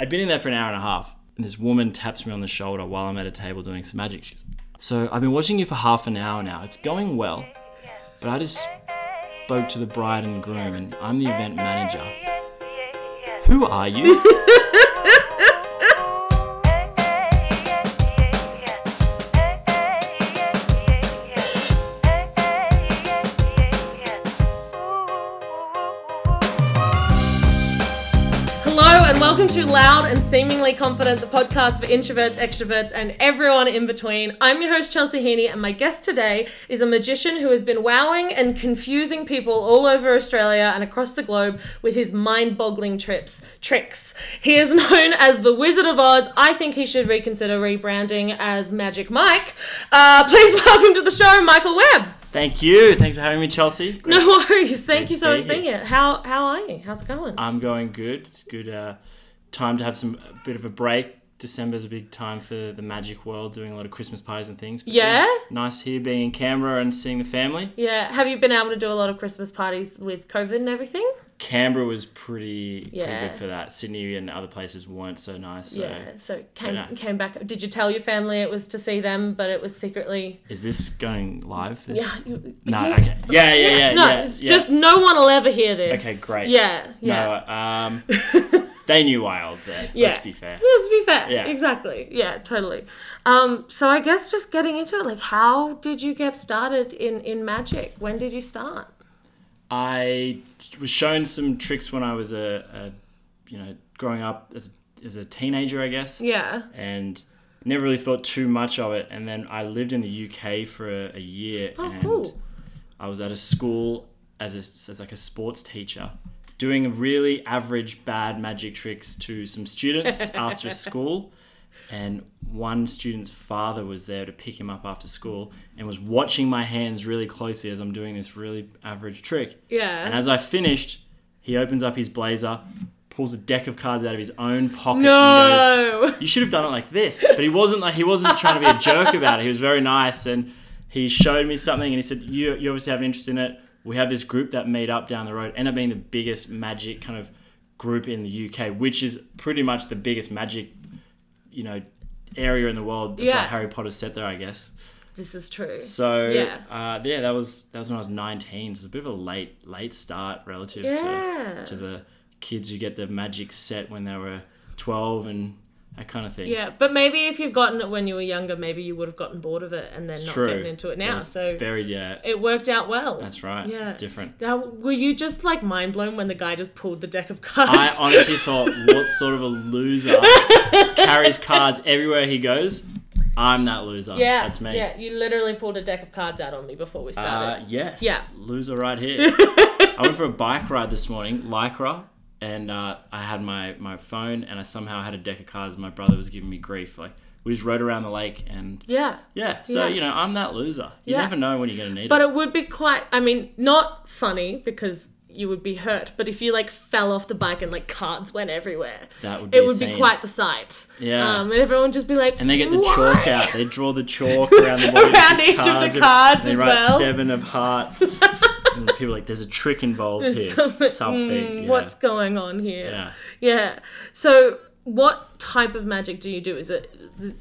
I'd been in there for an hour and a half, and this woman taps me on the shoulder while I'm at a table doing some magic. She's, so I've been watching you for half an hour now. It's going well, but I just spoke to the bride and groom, and I'm the event manager. Who are you? welcome to Loud and Seemingly Confident, the podcast for introverts, extroverts, and everyone in between. I'm your host, Chelsea Heaney, and my guest today is a magician who has been wowing and confusing people all over Australia and across the globe with his mind boggling trips, tricks. He is known as the Wizard of Oz. I think he should reconsider rebranding as Magic Mike. Uh, please welcome to the show, Michael Webb. Thank you. Thanks for having me, Chelsea. Great. No worries. Thank Great you so much for being here. How, how are you? How's it going? I'm going good. It's good uh, time to have some a bit of a break. December's a big time for the magic world, doing a lot of Christmas parties and things. But Yeah? nice here being in Canberra and seeing the family. Yeah. Have you been able to do a lot of Christmas parties with COVID and everything? Canberra was pretty, pretty good for that. Sydney and other places weren't so nice. So yeah. So came no. came back. Did you tell your family it was to see them, but it was secretly? is this going live? This- Yeah. You, No, yeah. okay. Yeah, yeah, yeah. No, yeah, it's yeah. just no one will ever hear this. Okay, great. Yeah. Yeah. No, um, they knew why I was there. Yeah. Let's be fair. Let's be fair. Yeah. Exactly. Yeah, totally. Um, so I guess just getting into it, like, how did you get started in in magic? When did you start? I was shown some tricks when I was a, a you know, growing up as a, as a teenager, I guess. Yeah. and never really thought too much of it. And then I lived in the UK for a, a year, Oh, and cool. I was at a school as a, as like a sports teacher, doing really average bad magic tricks to some students after school. And one student's father was there to pick him up after school and was watching my hands really closely as I'm doing this really average trick. Yeah. And as I finished, he opens up his blazer, pulls a deck of cards out of his own pocket, and no. goes, "You should have done it like this." But he wasn't like he wasn't trying to be a jerk about it. He was very nice, and he showed me something, and he said, "You you obviously have an interest in it. We have this group that meet up down the road, end up being the biggest magic kind of group in the UK, which is pretty much the biggest magic, you know." area in the world that's Yeah. why Harry Potter's set there I guess this is true. so Yeah. uh, yeah, that was that was when I was nineteen. So it's a bit of a late late start relative Yeah. to to the kids who get the magic set when they were twelve and that kind of thing. Yeah, but maybe if you've gotten it when you were younger, maybe you would have gotten bored of it and then it's not true. getting into it now. It's so very yeah, it worked out well. that's right. Yeah. it's different. Now, were you just like mind blown when the guy just pulled the deck of cards? I honestly thought, what sort of a loser carries cards everywhere he goes? I'm that loser. yeah, that's me. Yeah, you literally pulled a deck of cards out on me before we started. Uh, yes. Yeah. Loser right here. I went for a bike ride this morning, Lycra, and uh, I had my, my phone and I somehow had a deck of cards. My brother was giving me grief. Like, we just rode around the lake and yeah. yeah. So, Yeah. you know, I'm that loser. You Yeah. never know when you're going to need But it. But it would be quite, I mean, not funny because you would be hurt, but if you like fell off the bike and like cards went everywhere, That would be it would be quite the sight. Yeah. Um, and everyone would just be like, And they get the "Why?" chalk out. They draw the chalk around the. Around each just of the cards they as write well. seven of hearts. and people are like, there's a trick involved here. Something- Something. mm, yeah. What's going on here? Yeah. Yeah. So, what type of magic do you do? Is it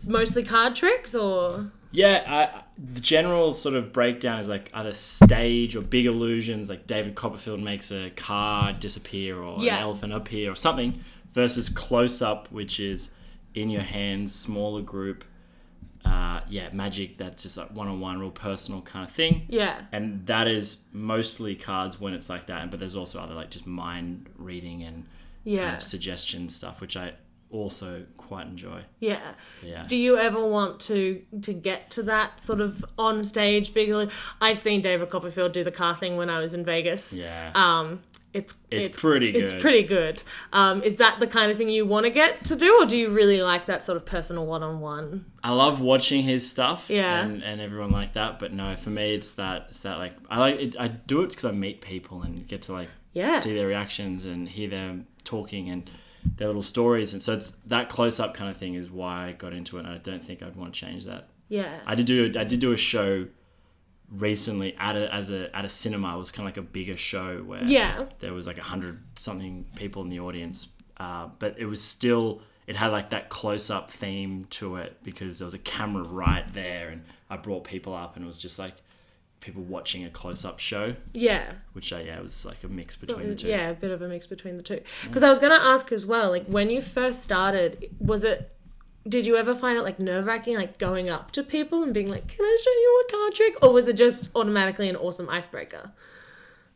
mostly card tricks or? Yeah, I, the general sort of breakdown is like either stage or big illusions, like David Copperfield makes a car disappear or Yeah. an elephant appear or something, versus close up, which is in your hands, smaller group. Uh, yeah, magic that's just like one on one, real personal kind of thing. Yeah. And that is mostly cards when it's like that, but there's also other like just mind reading and kind Yeah. of suggestion stuff, which I also quite enjoy. Yeah. Yeah. Do you ever want to to get to that sort of on stage big? I've seen David Copperfield do the car thing when I was in Vegas. Yeah. Um, it's It's pretty It's good. pretty good. Um, is that the kind of thing you want to get to do, or do you really like that sort of personal one on one? I love watching his stuff, Yeah. and, and everyone like that. But no, for me, it's that it's that like I like it, I do it because I meet people and get to like Yeah. see their reactions and hear them talking and their little stories, and so it's that close up kind of thing is why I got into it. And I don't think I'd want to change that. Yeah. I did do I did do a show recently at a as a at a cinema. It was kind of like a bigger show where Yeah. there was like a hundred something people in the audience. uh, but it was still it had like that close up theme to it because there was a camera right there, and I brought people up, and it was just like people watching a close up show, Yeah. which uh, yeah, it was like a mix between the two. Yeah, a bit of a mix between the two. Because I was going to ask as well, like when you first started, was it, did you ever find it like nerve wracking, like going up to people and being like, can I show you a card trick? Or was it just automatically an awesome icebreaker?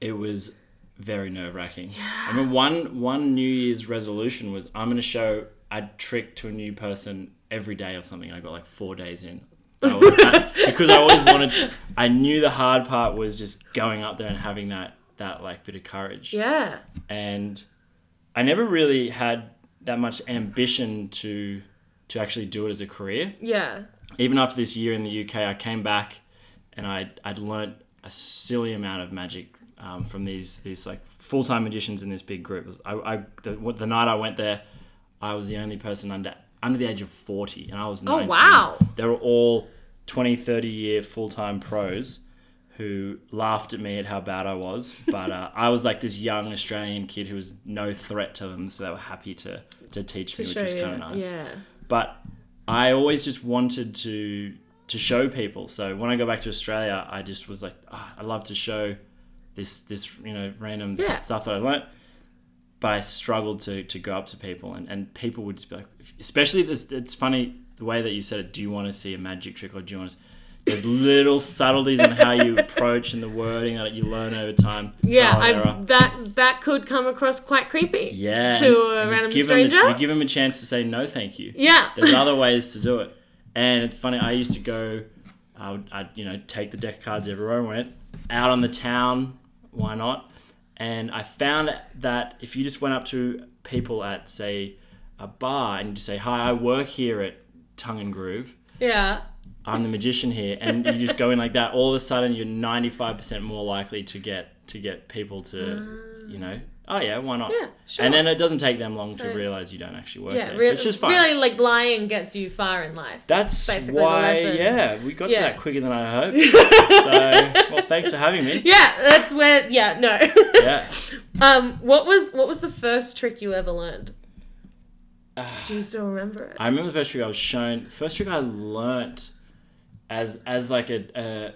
it was very nerve wracking. I mean, one one New Year's resolution was I'm going to show a trick to a new person every day or something. I got like four days in. That was that, because I always wanted. I knew the hard part was just going up there and having that that like bit of courage. Yeah. And I never really had that much ambition to to actually do it as a career Yeah. even after this year in the UK, I came back and I I'd learnt a silly amount of magic um, from these these like full time magicians in this big group. I, I the, the night I went there, I was the only person under under the age of forty, and I was 19. wow. They were all 20, 30 year full time pros who laughed at me at how bad I was, but uh, I was like this young Australian kid who was no threat to them, so they were happy to to teach To me, which was kind of nice Yeah. But I always just wanted to to show people. So when I go back to Australia, I just was like, "Ah, I love to show this this you know random Yeah. stuff that I learnt. But I struggled to, to go up to people, and, and people would just be like, especially this. It's funny the way that you said it. Do you want to see a magic trick, or do you want to? There's little subtleties in how you approach and the wording that you learn over time. Yeah, I, that that could come across quite creepy. yeah, to a and you random give them the- stranger? you give them a chance to say no, thank you. Yeah. There's other ways to do it. And it's funny, I used to go, I would, I'd, you know, take the deck of cards everywhere I went, out on the town, why not? And I found that if you just went up to people at, say, a bar and you just say, hi, I work here at Tongue and Groove, yeah. I'm the magician here, and you just go in like that, all of a sudden you're 95% more likely to get, to get people to, you know, oh yeah, why not? Yeah, sure. And then it doesn't take them long So- to realize you don't actually work Yeah, there, re- which is fine. really, like lying gets you far in life. That's basically why, yeah, we got to that quicker than I hoped. so, well, thanks for having me. Yeah, that's where. Yeah, no. Yeah. um, what was what was the first trick you ever learned? Do you still remember it? I remember the first trick I was shown. The first trick I learnt as as like a, a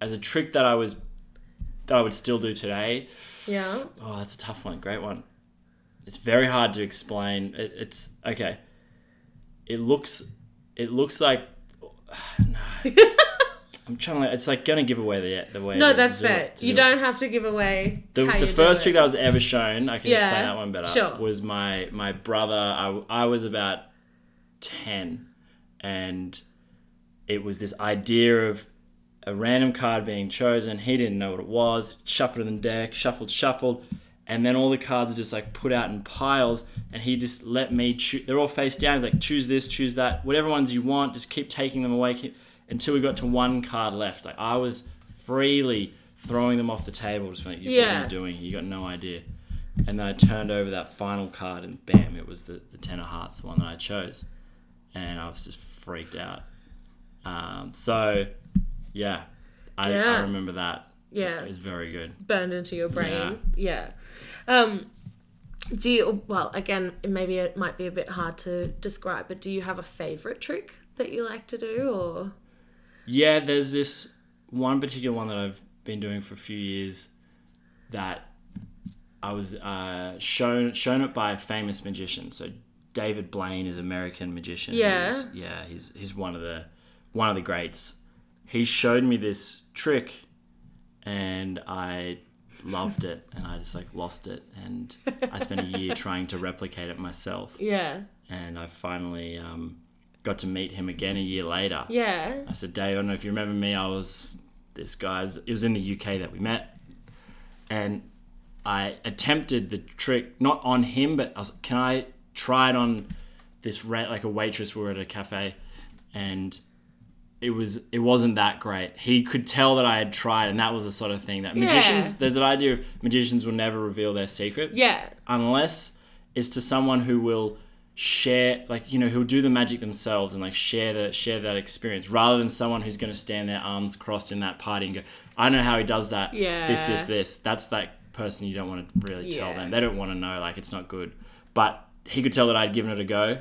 as a trick that I was that I would still do today. yeah. Oh, that's a tough one. Great one. It's very hard to explain. It, it's okay. It looks. It looks like. No. I'm trying to. It's like gonna give away the the way. No, to that's it- fair. to You do don't have to give away The, the first trick that was ever shown, I can Yeah, explain that one better. sure. Was my my brother. I, I was about ten, and it was this idea of a random card being chosen. He didn't know what it was. Shuffled in the deck, shuffled, shuffled, and then all the cards are just like put out in piles. And he just let me choose. They're all face down. He's like, choose this, choose that, whatever ones you want. Just keep taking them away keep, until we got to one card left. Like I was freely throwing them off the table. Just like, what are Yeah. you doing? You got no idea. And then I turned over that final card, and bam! It was the, the ten of hearts, the one that I chose, and I was just freaked out. Um, so, yeah, I, Yeah. I remember that. Yeah, It was very good. burned into your brain. Yeah. Um, do you? Well, again, maybe it might be a bit hard to describe, but do you have a favorite trick that you like to do, or? Yeah, there's this one particular one that I've been doing for a few years that I was uh, shown shown it by a famous magician. So David Blaine is American magician. Yeah. He's- yeah, he's he's one of the one of the greats. He showed me this trick, and I loved it, and I just like lost it, and I spent a year trying to replicate it myself, Yeah. and I finally um, got to meet him again a year later. Yeah. I said, Dave, I don't know if you remember me. I was this guy's. It was in the UK that we met, and I attempted the trick not on him, but I was, can I try it on this ra- like a waitress? We were at a cafe, and it was it wasn't that great. He could tell that I had tried, and that was the sort of thing that Yeah. magicians. There's an idea of magicians will never reveal their secret Yeah. unless it's to someone who will share like you know who'll do the magic themselves and like share the share that experience rather than someone who's going to stand their arms crossed in that party and go i know how he does that Yeah. this this this that's that person you don't want to really tell them. They don't want to know, like it's not good. But he could tell that I'd given it a go,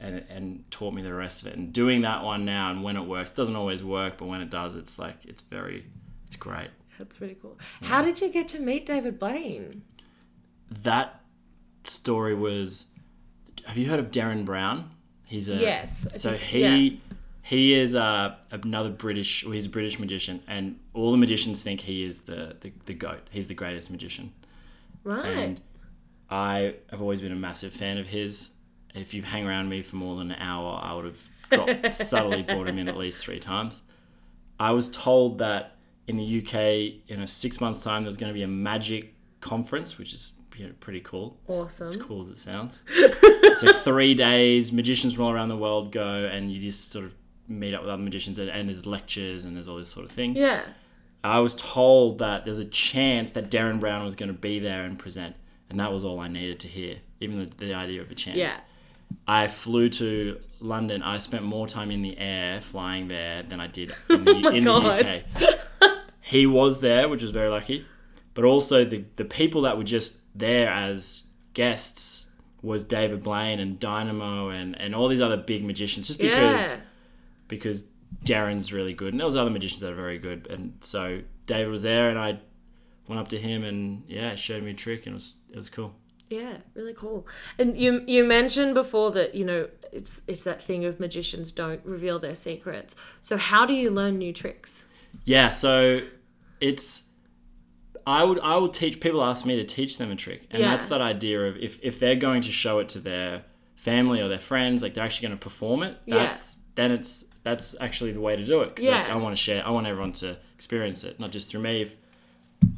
and and taught me the rest of it. And doing that one now, and when it works, doesn't always work, but when it does, it's like it's very, it's great. That's really cool. How did you get to meet David Blaine? That story was. Have you heard of Derren Brown? He's a Yes, So think- he yeah. he is uh, another British. Well, he's a British magician, and all the magicians think he is the, the the goat. He's the greatest magician. Right. and I have always been a massive fan of his. If you hang around me for more than an hour, I would have dropped, subtly brought him in at least three times. I was told that in the UK, in a six months' time, there's going to be a magic conference, which is you know, pretty cool. It's- It's, Awesome. cool as it sounds. so three days, magicians from all around the world go, and you just sort of meet up with other magicians, and, and there's lectures, and there's all this sort of thing. yeah. I was told that there was a chance that Derren Brown was going to be there and present, and that was all I needed to hear, even the, the idea of a chance. Yeah. I flew to London. I spent more time in the air flying there than I did in the, oh in the Oh. UK. he was there, which was very lucky, but also the the people that were just there as guests was David Blaine and Dynamo and, and all these other big magicians, just because Yeah. because Derren's really good, and there was other magicians that are very good, and so David was there, and I went up to him, and yeah, showed me a trick, and it was it was cool. Yeah, really cool. And you you mentioned before that you know it's it's that thing of magicians don't reveal their secrets. So how do you learn new tricks? Yeah, so it's I would I would teach people ask me to teach them a trick, and Yeah. that's that idea of if if they're going to show it to their family or their friends, like they're actually going to perform it. Yeah. That's then it's that's actually the way to do it because like, I want to share. I want everyone to experience it, not just through me. If,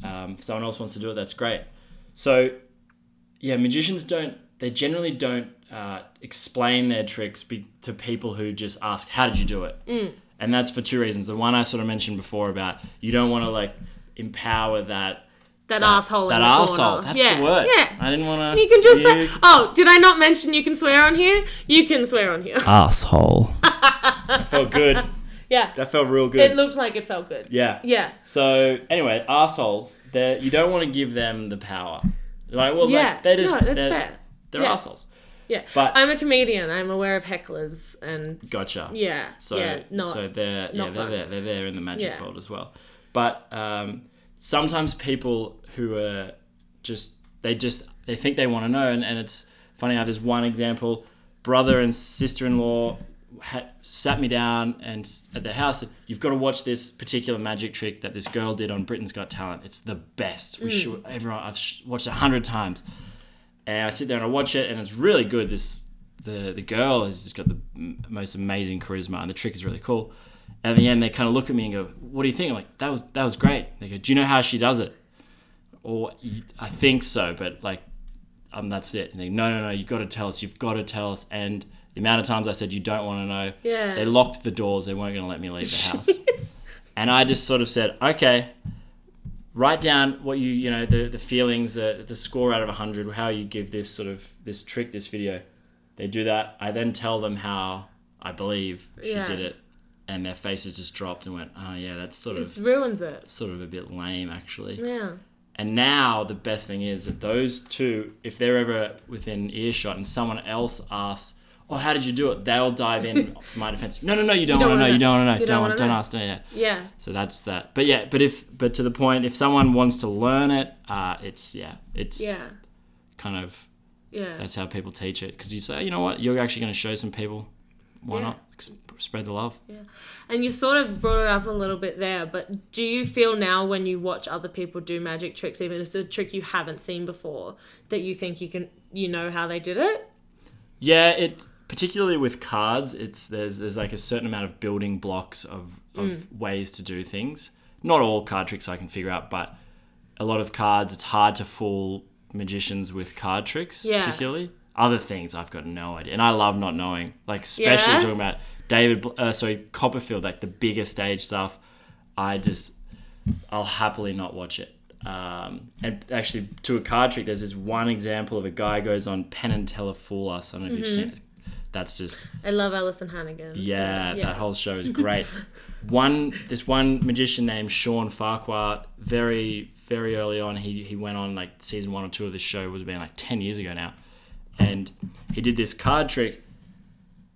um, if someone else wants to do it, that's great. So yeah, magicians don't. They generally don't uh, explain their tricks be- to people who just ask, "How did you do it?" Mm. And that's for two reasons. The one I sort of mentioned before about you don't want to like empower that That, asshole. that in the asshole. corner. That's yeah. the word. Yeah. I didn't want to. You can just say, "Oh, did I not mention you can swear on here? You can swear on here." asshole. that felt good. yeah. That felt real good. It looked like it felt good. yeah. Yeah. So anyway, assholes. They you don't want to give them the power. Like, well, Yeah. like, they're just no, that's they're, fair. they're Yeah. assholes. Yeah. But- I'm a comedian. I'm aware of hecklers and Gotcha. yeah. So yeah, not so they're yeah they're fun. there they're there in the magic Yeah. world as well. But um, sometimes people who are just they just they think they want to know, and, and it's funny how there's one example: brother and sister-in-law ha- sat me down and at their house. said, You've got to watch this particular magic trick that this girl did on Britain's Got Talent. It's the best. Mm. We should everyone. I've sh- watched it a hundred times and I sit there and I watch it, and it's really good. This the the girl has just got the m- most amazing charisma, and the trick is really cool. And at the end, they kind of look at me and go, "What do you think?" I'm like, "That was that was great." They go, "Do you know how she does it?" Or I think so, but like, um, that's it. And they, go, no, no, no, you've got to tell us. You've got to tell us. And the amount of times I said you don't want to know, Yeah. they locked the doors. They weren't going to let me leave the house. and I just sort of said, okay, write down what you you know the the feelings uh, the score out of 100 how you give this sort of this trick this video they do that i then tell them how i believe she Yeah. did it and their faces just dropped and went oh yeah that's sort of. It ruins it. sort of a bit lame actually Yeah. and now the best thing is that those two if they're ever within earshot and someone else asks oh how did you do it they'll dive in for my defense no no no you don't want to know you don't want to know don't don't, ask yeah Yeah. so that's that. But yeah, but if but to the point, if someone wants to learn it, uh, it's yeah, it's Yeah. kind of Yeah. that's how people teach it because you say, you know what, you're actually going to show some people. Why Yeah. not spread the love? Yeah. And you sort of brought it up a little bit there, but do you feel now when you watch other people do magic tricks, even if it's a trick you haven't seen before, that you think you can you know how they did it? Yeah, it particularly with cards, it's there's there's like a certain amount of building blocks of of Mm. ways to do things. Not all card tricks I can figure out, but a lot of cards, it's hard to fool magicians with card tricks, Yeah. particularly. Other things I've got no idea, and I love not knowing. Like especially Yeah? talking about David, uh, sorry Copperfield, like the bigger stage stuff. I just I'll happily not watch it. Um, and actually, to a card trick, there's this one example of a guy goes on Penn and Teller Fool Us. I don't know if you've seen it. That's just I love Alyson Hannigan. so, yeah, that whole show is great. one this one magician named Shawn Farquhar, very very early on. He he went on like season one or two of this show was been like ten years ago now, and he did this card trick,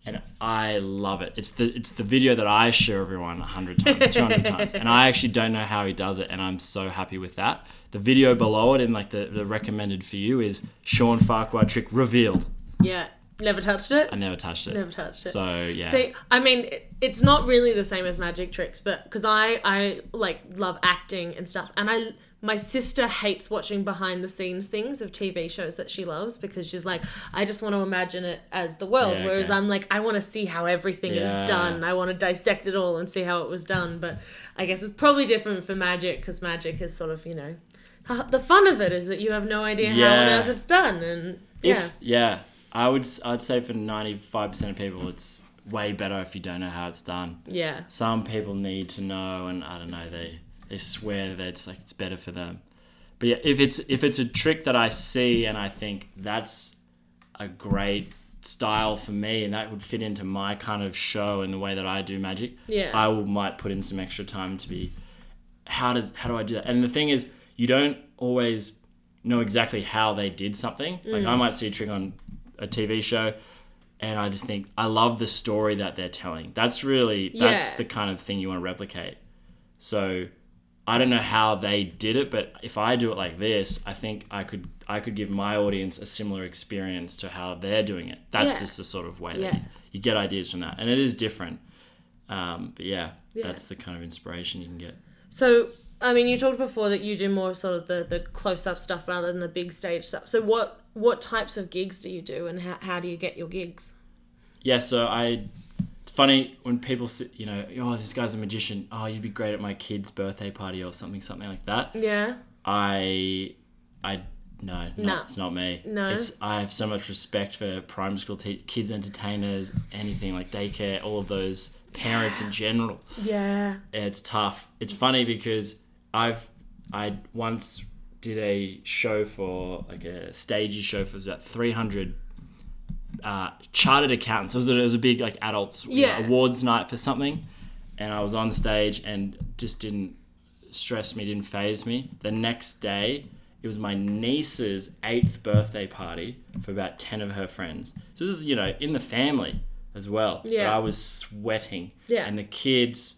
and I love it. It's the it's the video that I share everyone a hundred times, two hundred times, and I actually don't know how he does it, and I'm so happy with that. The video below it, in like the, the recommended for you, is Shawn Farquhar trick revealed. Yeah. Never touched it. I never touched it. Never touched it. So yeah, See, I mean, it, it's not really the same as magic tricks, but because I I like love acting and stuff, and I my sister hates watching behind the scenes things of TV shows that she loves because she's like, I just want to imagine it as the world, Yeah, whereas okay. I'm like, I want to see how everything Yeah. is done. I want to dissect it all and see how it was done. But I guess it's probably different for magic because magic is sort of you know. The fun of it is that you have no idea how on earth it's done, and yeah, yeah, I would I'd say for ninety five percent of people, it's way better if you don't know how it's done. yeah, Some people need to know, and I don't know they they swear that it's like it's better for them. But yeah, if it's if it's a trick that I see and I think that's a great style for me and that would fit into my kind of show and the way that I do magic, Yeah. I will might put in some extra time to be how does how do I do that? And the thing is, you don't always know exactly how they did something. Like Mm. I might see a trick on a TV show and I just think I love the story that they're telling. That's really that's Yeah. the kind of thing you want to replicate. So I don't know how they did it, but if I do it like this, I think I could I could give my audience a similar experience to how they're doing it. That's Yeah. just the sort of way Yeah. that you, you get ideas from that, and it is different. Um, but yeah, Yeah. that's the kind of inspiration you can get. So, I mean, you talked before that you do more sort of the, the close up stuff rather than the big stage stuff. So, what what types of gigs do you do, and how, how do you get your gigs? Yeah, so I. Funny when people sit, you know, oh, this guy's a magician. Oh, you'd be great at my kid's birthday party or something, something like that. Yeah, I, I, no, not, No. it's not me. No? It's, I have so much respect for primary school te- kids entertainers, anything like daycare, all of those parents in general. yeah, It's tough. It's funny because I've, I once did a show for like a stagey show for about 300 uh, chartered accountants. It was, a, it was a big like adults you know, awards night for something, and I was on stage and just didn't stress me, didn't phase me. The next day, it was my niece's eighth birthday party for about ten of her friends. So this is you know in the family as well. But Yeah. I was sweating. Yeah. And the kids,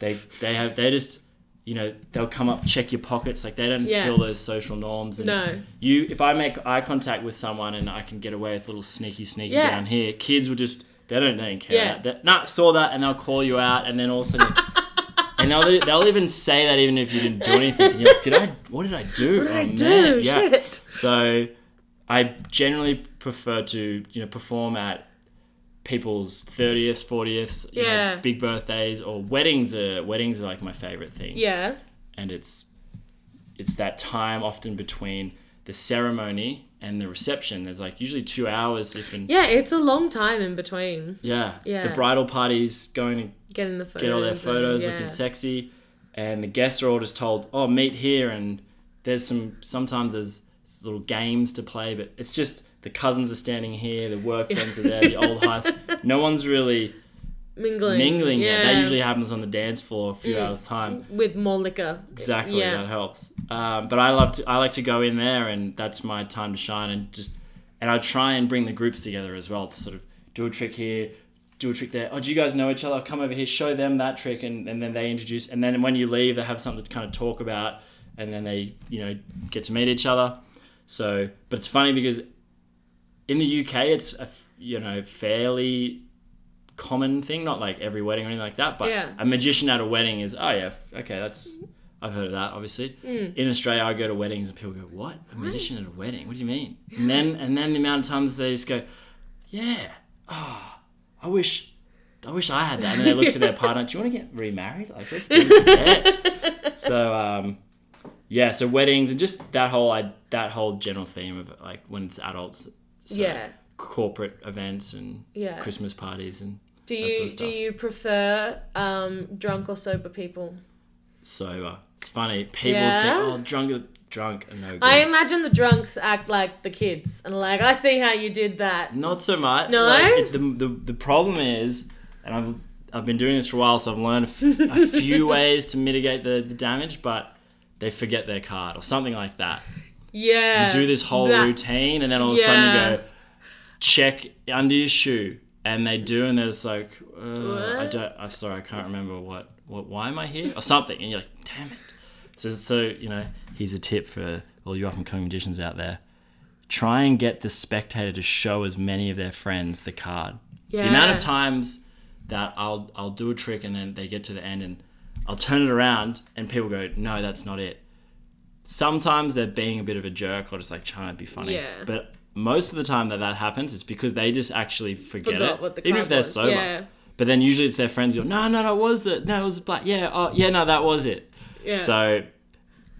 they they have they just. You know, they'll come up, check your pockets. Like they don't Yeah. feel those social norms. And No. you if I make eye contact with someone and I can get away with a little sneaky sneaky Yeah. down here, kids will just they don't, they don't care. Yeah. Nah, saw that and they'll call you out and then all of a sudden and they'll they'll even say that even if you didn't do anything. You're like, did I what did I do? what did Oh, I man. do? Yeah. Shit. So I generally prefer to, you know, perform at people's 30th, 40th, you know, big birthdays or weddings are weddings are like my favorite thing Yeah, and it's it's that time often between the ceremony and the reception. There's like usually two hours. You can yeah. It's a long time in between yeah. Yeah. The bridal party's going to getting the photos. get all their and- photos yeah. looking sexy, and the guests are all just told, "Oh, meet here." And there's some sometimes there's little games to play, but it's just the cousins are standing here, the work friends are there, the old high. school- No one's really mingling. mingling Yeah. yet. That usually happens on the dance floor a few hours time. with more liquor. Exactly, Yeah. that helps. Um, but I love to. I like to go in there, and that's my time to shine. And just, and I try and bring the groups together as well to sort of do a trick here, do a trick there. Oh, do you guys know each other? Come over here, show them that trick, and, and then they introduce. And then when you leave, they have something to kind of talk about, and then they, you know, get to meet each other. So, but it's funny because in the UK, it's a you know fairly common thing, not like every wedding or anything like that. But Yeah. a magician at a wedding is oh yeah, okay, that's I've heard of that. Obviously, Hmm. in Australia, I go to weddings and people go, "What? A magician at a wedding? What do you mean?" And then and then the amount of times they just go, "Yeah, oh, I wish." I wish I had that. And then they look to their partner. Do you want to get remarried? Like, let's do that. so, um, yeah. So weddings and just that whole I, that whole general theme of like when it's adults. So Yeah. Corporate events and Yeah. Christmas parties and Do you sort of do you prefer um, drunk or sober people? sober. It's funny. People Yeah? think, oh, drunk, drunk, and no good. I imagine the drunks act like the kids and like I see how you did that. Not so much. No? Like, it, the, the, the problem is, and I've, I've been doing this for a while, so I've learned a, f- a few ways to mitigate the, the damage, but they forget their card or something like that. Yeah. You do this whole routine, and then all of a sudden you go check under your shoe, and they do, and they're just like, uh, I don't. I'm sorry, I can't remember what. What? Why am I here? Or something, and you're like, damn it. So, so you know, here's a tip for all you up and coming magicians out there: try and get the spectator to show as many of their friends the card. The amount of times that I'll I'll do a trick and then they get to the end and I'll turn it around and people go, no, that's not it. Sometimes they're being a bit of a jerk or just like trying to be funny. Yeah. But most of the time that that happens, it's because they just actually forget Forgot it, even if they're was, sober. yeah. But then usually it's their friends go, no, no, no, was it? No, it was black. Yeah, oh, yeah, no, that was it. Yeah. So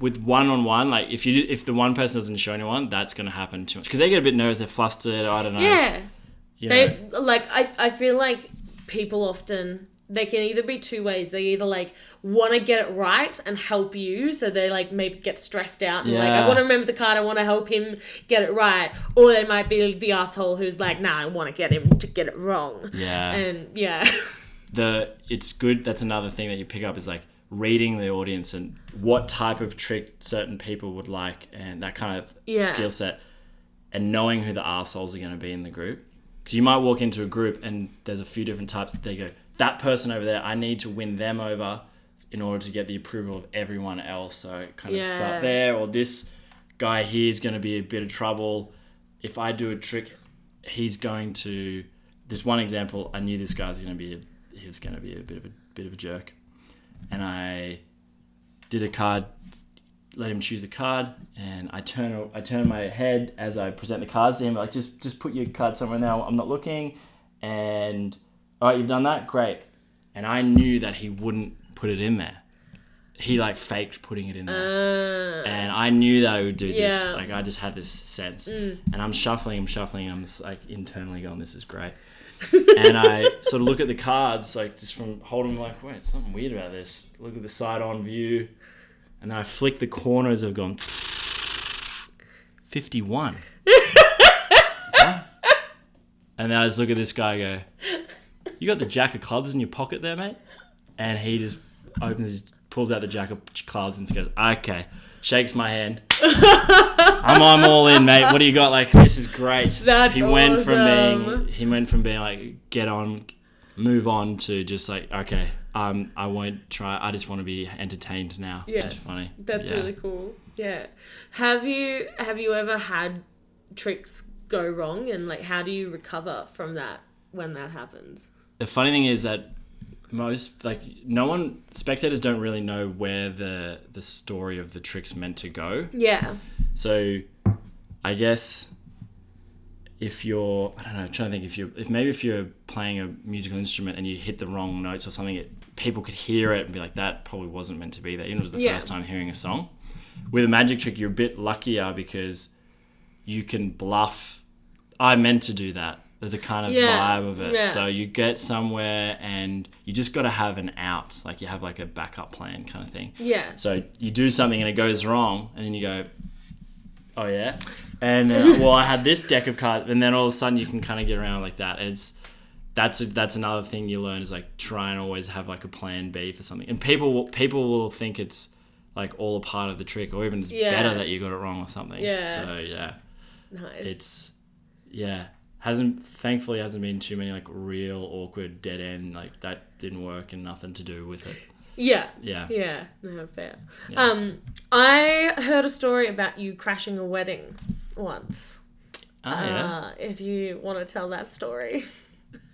with one on one, like if you if the one person doesn't show anyone, that's gonna happen too much because they get a bit nervous, they're flustered. I don't know. yeah. You know. They like I I feel like people often they can either be two ways. They either like want to get it right and help you, so they like maybe get stressed out and like I want to remember the card, I want to help him get it right, or they might be the asshole who's like, nah, I want to get him to get it wrong. yeah. And yeah, the it's good that's another thing that you pick up is like reading the audience and what type of trick certain people would like and that kind of Yeah. skill set and knowing who the assholes are going to be in the group because you might walk into a group and there's a few different types that they go that person over there i need to win them over in order to get the approval of everyone else. So kind of Yeah. start there or this guy here is going to be a bit of trouble. If i do a trick he's going to this one example i knew this guy's going to be a, he was going to be a bit of a bit of a jerk. And i did a card let him choose a card and i turn i turn my head as i present the cards to him like just just put your card somewhere now. I'm not looking. And all right you've done that great and i knew that he wouldn't put it in there he like faked putting it in there uh, and I knew that I would do this. Yeah. Mm. Like I just had this sense, and I'm shuffling, I'm shuffling, I'm just like internally going, "This is great." and I sort of look at the cards, like just from holding, them, like, "Wait, something weird about this." Look at the side-on view, and then I flick the corners. I've gone fifty-one, Huh? and then I just look at this guy, go, "You got the jack of clubs in your pocket there, mate?" And he just opens his, pulls out the jack of clubs and goes, "Okay." Shakes my hand. I'm, I'm all in, mate. What do you got? Like this is great. That's he went from being he went from being like get on, move on to just like okay, um, I won't try. I just want to be entertained now. Yeah. Just funny. that's Yeah. really cool. Yeah. Have you have you ever had tricks go wrong and like how do you recover from that when that happens? The funny thing is that most like no one spectators don't really know where the the story of the trick's meant to go. Yeah. So, I guess if you're, I don't know, I'm trying to think if you're, if maybe if you're playing a musical instrument and you hit the wrong notes or something, it, people could hear it and be like, that probably wasn't meant to be there. Even if it was the Yeah. first time hearing a song. With a magic trick, you're a bit luckier because you can bluff. I meant to do that. There's a kind of Yeah, vibe of it. yeah. So you get somewhere and you just got to have an out. Like you have like a backup plan kind of thing. Yeah. So you do something and it goes wrong, and then you go, "Oh yeah," and uh, well, I had this deck of cards, and then all of a sudden you can kind of get around like that. It's that's that's another thing you learn is like try and always have like a plan B for something. And people will, people will think it's like all a part of the trick, or even it's Yeah. better that you got it wrong or something. Yeah. So yeah, Nice. it's yeah hasn't thankfully hasn't been too many like real awkward dead end like that didn't work and nothing to do with it. yeah. Yeah. Yeah, no, fair. Um, I heard a story about you crashing a wedding once. Oh, yeah. Uh, if you want to tell that story.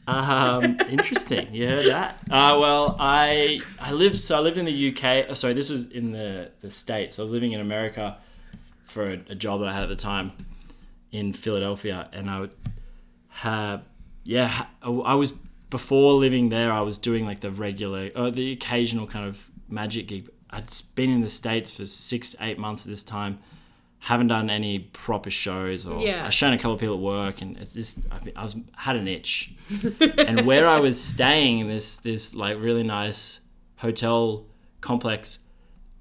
Um, interesting. You heard that? Uh, well, I I lived so I lived in the UK. oh, Sorry, this was in the the states. I was living in America for a, a job that I had at the time in Philadelphia, and I would have yeah. I was before living there. I was doing like the regular, uh, the occasional kind of magic gig. I'd been in the states for six to eight months at this time. Haven't done any proper shows, or Yeah. I've shown a couple of people at work, and it's just I was had an itch and where I was staying in this this like really nice hotel complex,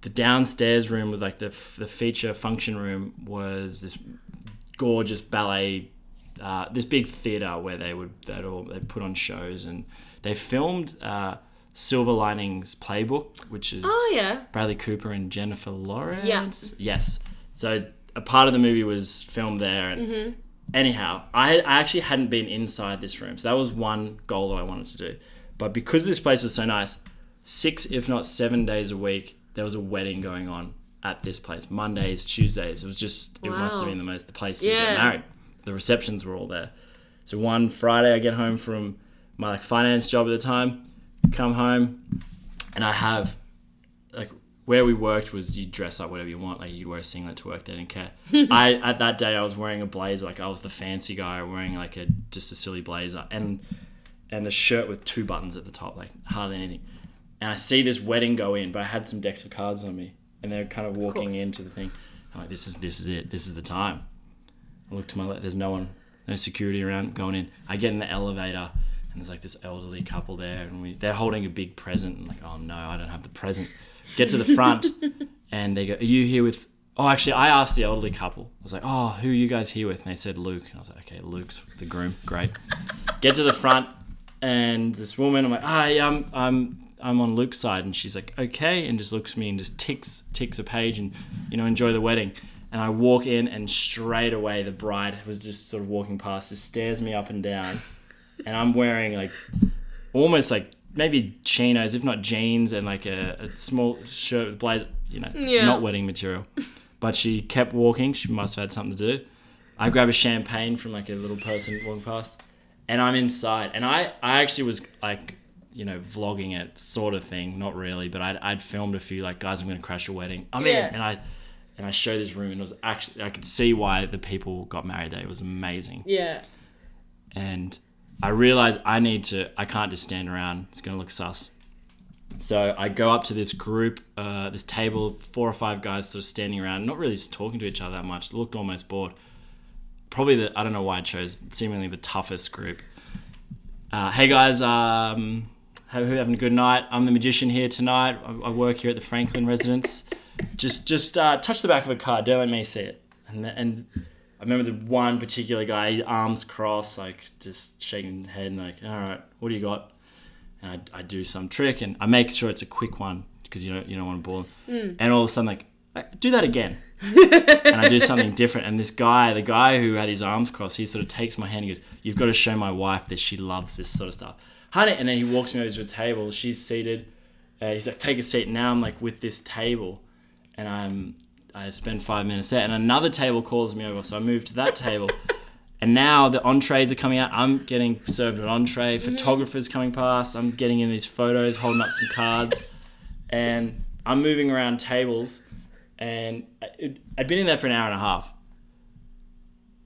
the downstairs room with like the f- the feature function room was this gorgeous ballet, uh, this big theater where they would they'd all they'd put on shows and they filmed uh, Silver Linings Playbook, which is Oh, yeah. Bradley Cooper and Jennifer Lawrence. Yeah. Yes. So a part of the movie was filmed there, and Mm-hmm. anyhow, I, I actually hadn't been inside this room, so that was one goal that I wanted to do. But because this place was so nice, six if not seven days a week, there was a wedding going on at this place. Mondays, Tuesdays. It was just it must have been the most the place to Yeah. get married. The receptions were all there. So one Friday, I get home from my like finance job at the time, come home, and I have like where we worked was you dress up whatever you want. Like you'd wear a singlet to work. They didn't care. I at that day I was wearing a blazer. Like I was the fancy guy wearing like a just a silly blazer and and a shirt with two buttons at the top, like hardly anything. And I see this wedding go in, but I had some decks of cards on me, and they're kind of walking course. into the thing. I'm like, this is this is it. This is the time. I look to my left. There's no one, no security around going in. I get in the elevator, and there's like this elderly couple there, and we they're holding a big present. I'm like, oh no, I don't have the present. Get to the front, and they go, are you here with? Oh, actually, I asked the elderly couple. I was like, oh, who are you guys here with? And they said Luke. And I was like, okay, Luke's the groom. Great. Get to the front, and this woman, I'm like, ah, I'm, I'm, I'm on Luke's side, and she's like, okay, and just looks at me and just ticks, ticks a page, and you know, enjoy the wedding. And I walk in, and straight away the bride was just sort of walking past, just stares me up and down, and I'm wearing like almost like maybe chinos, if not jeans, and like a, a small shirt with blazer, you know, Yeah. not wedding material. But she kept walking. She must have had something to do. I grab a champagne from like a little person walking past, and I'm inside. And I, I actually was like, you know, vlogging it sort of thing. Not really, but I'd, I'd filmed a few like, guys, I'm gonna crash a wedding. I'm Yeah. in, and I, and I show this room, and it was actually I could see why the people got married there. It was amazing Yeah. and I realized I need to. I can't just stand around. It's gonna look sus. So I go up to this group, uh, this table, four or five guys sort of standing around, not really talking to each other that much. Looked almost bored. Probably the I don't know why I chose seemingly the toughest group. Uh, hey guys, um, hope you're having a good night. I'm the magician here tonight. I, I work here at the Franklin residence. Just just uh, touch the back of a card. Don't let me see it. And the, and I remember the one particular guy, arms crossed, like just shaking his head, and like, all right, what do you got? And I, I do some trick, and I make sure it's a quick one because you don't you don't want to bore them. And all of a sudden, like, "Uh, do that again, and I do something different. And this guy, the guy who had his arms crossed, he sort of takes my hand. and goes, "You've got to show my wife that she loves this sort of stuff, honey." And then he walks me over to a table. She's seated. Uh, he's like, "Take a seat." Now I'm like with this table, and I'm I spend five minutes there, and another table calls me over, so I move to that table. And now the entrees are coming out. I'm getting served an entree. Mm-hmm. Photographers coming past. I'm getting in these photos, holding up some cards, and I'm moving around tables. And I'd been in there for an hour and a half.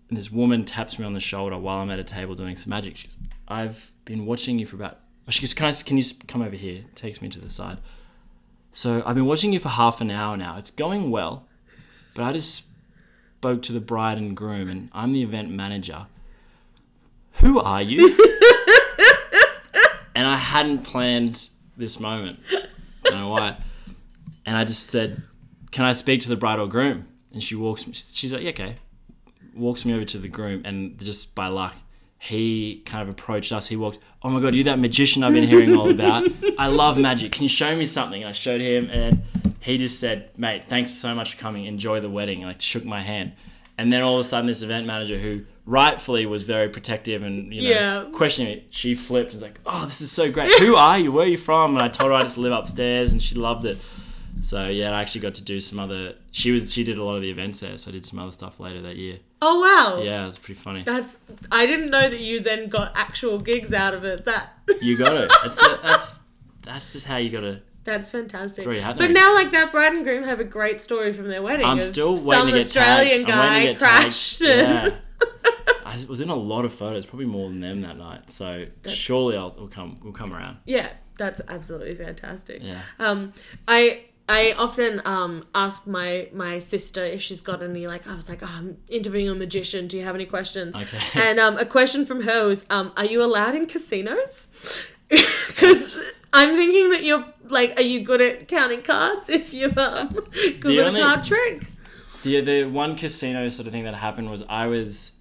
And this woman taps me on the shoulder while I'm at a table doing some magic. She goes, "I've been watching you for about." Oh, she goes, "Can I? Can you come over here?" Takes me to the side. So I've been watching you for half an hour now. It's going well, but I just spoke to the bride and groom, and I'm the event manager. Who are you? and I hadn't planned this moment. I don't know why. And I just said, "Can I speak to the bride or groom?" And she walks. me She's like, yeah, "Okay." Walks me over to the groom, and just by luck, he kind of approached us. He walked. Oh my god, you that magician I've been hearing all about? I love magic. Can you show me something? And I showed him, and he just said, "Mate, thanks so much for coming. Enjoy the wedding." And like shook my hand. And then all of a sudden, this event manager, who rightfully was very protective and you know Yeah. questioning me, she flipped and was like, "Oh, this is so great. Who are you? Where are you from?" And I told her I just live upstairs, and she loved it. So yeah, I actually got to do some other. She was she did a lot of the events there, so I did some other stuff later that year. Oh wow. Yeah, it was pretty funny. That's. I didn't know that you then got actual gigs out of it. That. You got it. That's that's that's just how you got to. That's fantastic. Throw your hat But now, like that bride and groom have a great story from their wedding. I'm still waiting some to get Australian tagged. I'm waiting to get crashed. Yeah. I was in a lot of photos, probably more than them that night. So surely I'll we'll come we'll come around. Yeah, that's absolutely fantastic. Yeah. Um, I I often um ask my my sister if she's got any like I was like oh, I'm interviewing a magician. Do you have any questions? Okay. And um, a question from her was um, Are you allowed in casinos? Because I'm thinking that you're like, are you good at counting cards? If you're um, good The with only- a card trick. The the one casino sort of thing that happened was I was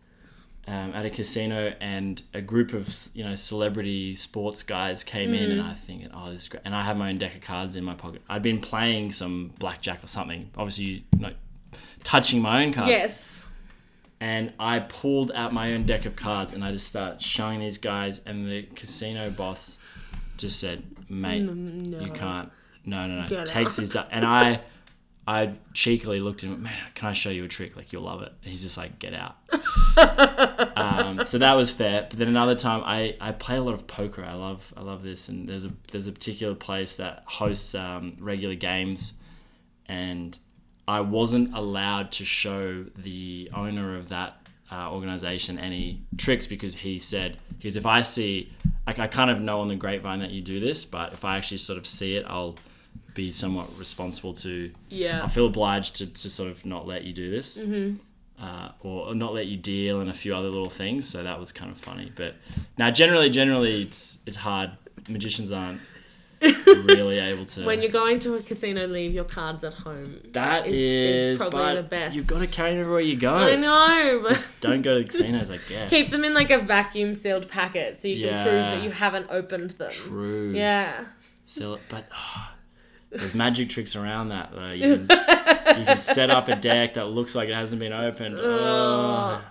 um, at a casino, and a group of you know celebrity sports guys came in, and I think, oh, this is great. And I had my own deck of cards in my pocket. I'd been playing some blackjack or something. Obviously, not touching my own cards. Yes. And I pulled out my own deck of cards, and I just started showing these guys, and the casino boss just said, "Mate, you can't. No, no, no. Get Takes out. these up." And I, I cheekily looked at him. Man, can I show you a trick? Like you'll love it. And he's just like, "Get out." um, so that was fair. But then another time, I, I play a lot of poker. I love I love this. And there's a there's a particular place that hosts um, regular games, and I wasn't allowed to show the owner of that uh, organization any tricks because he said because if I see like I kind of know on the grapevine that you do this, but if I actually sort of see it, I'll be somewhat responsible to. Yeah. I feel obliged to, to sort of not let you do this. Mm-hmm. Uh, or not let you deal and a few other little things, so that was kind of funny. But now, generally, generally, it's it's hard. Magicians aren't really able to. When you're going to a casino, leave your cards at home. That is, is, probably the best. You've got to carry them everywhere you go. I know, but Just don't go to the casinos, I guess. keep them in like a vacuum sealed packet so you can prove that you haven't opened them. True. Yeah. Sell it, but oh, there's magic tricks around that though. You can, you can set up a deck that looks like it hasn't been opened. Oh.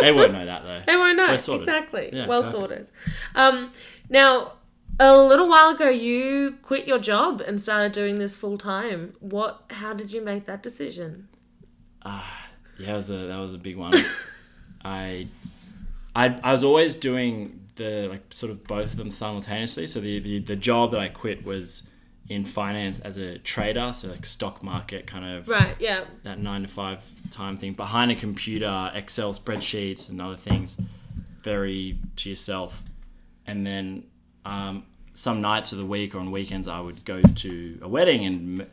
they won't know that though. They won't know. Exactly. Yeah, well perfect. sorted. Um, now, a little while ago, you quit your job and started doing this full time. What? How did you make that decision? Yeah, it was a, that was a big one. I, I, I was always doing the like sort of both of them simultaneously. So the, the the job that I quit was in finance as a trader, so like stock market kind of Right. Yeah. that nine to five time thing behind a computer, Excel spreadsheets and other things, very to yourself. And then um, some nights of the week or on weekends, I would go to a wedding and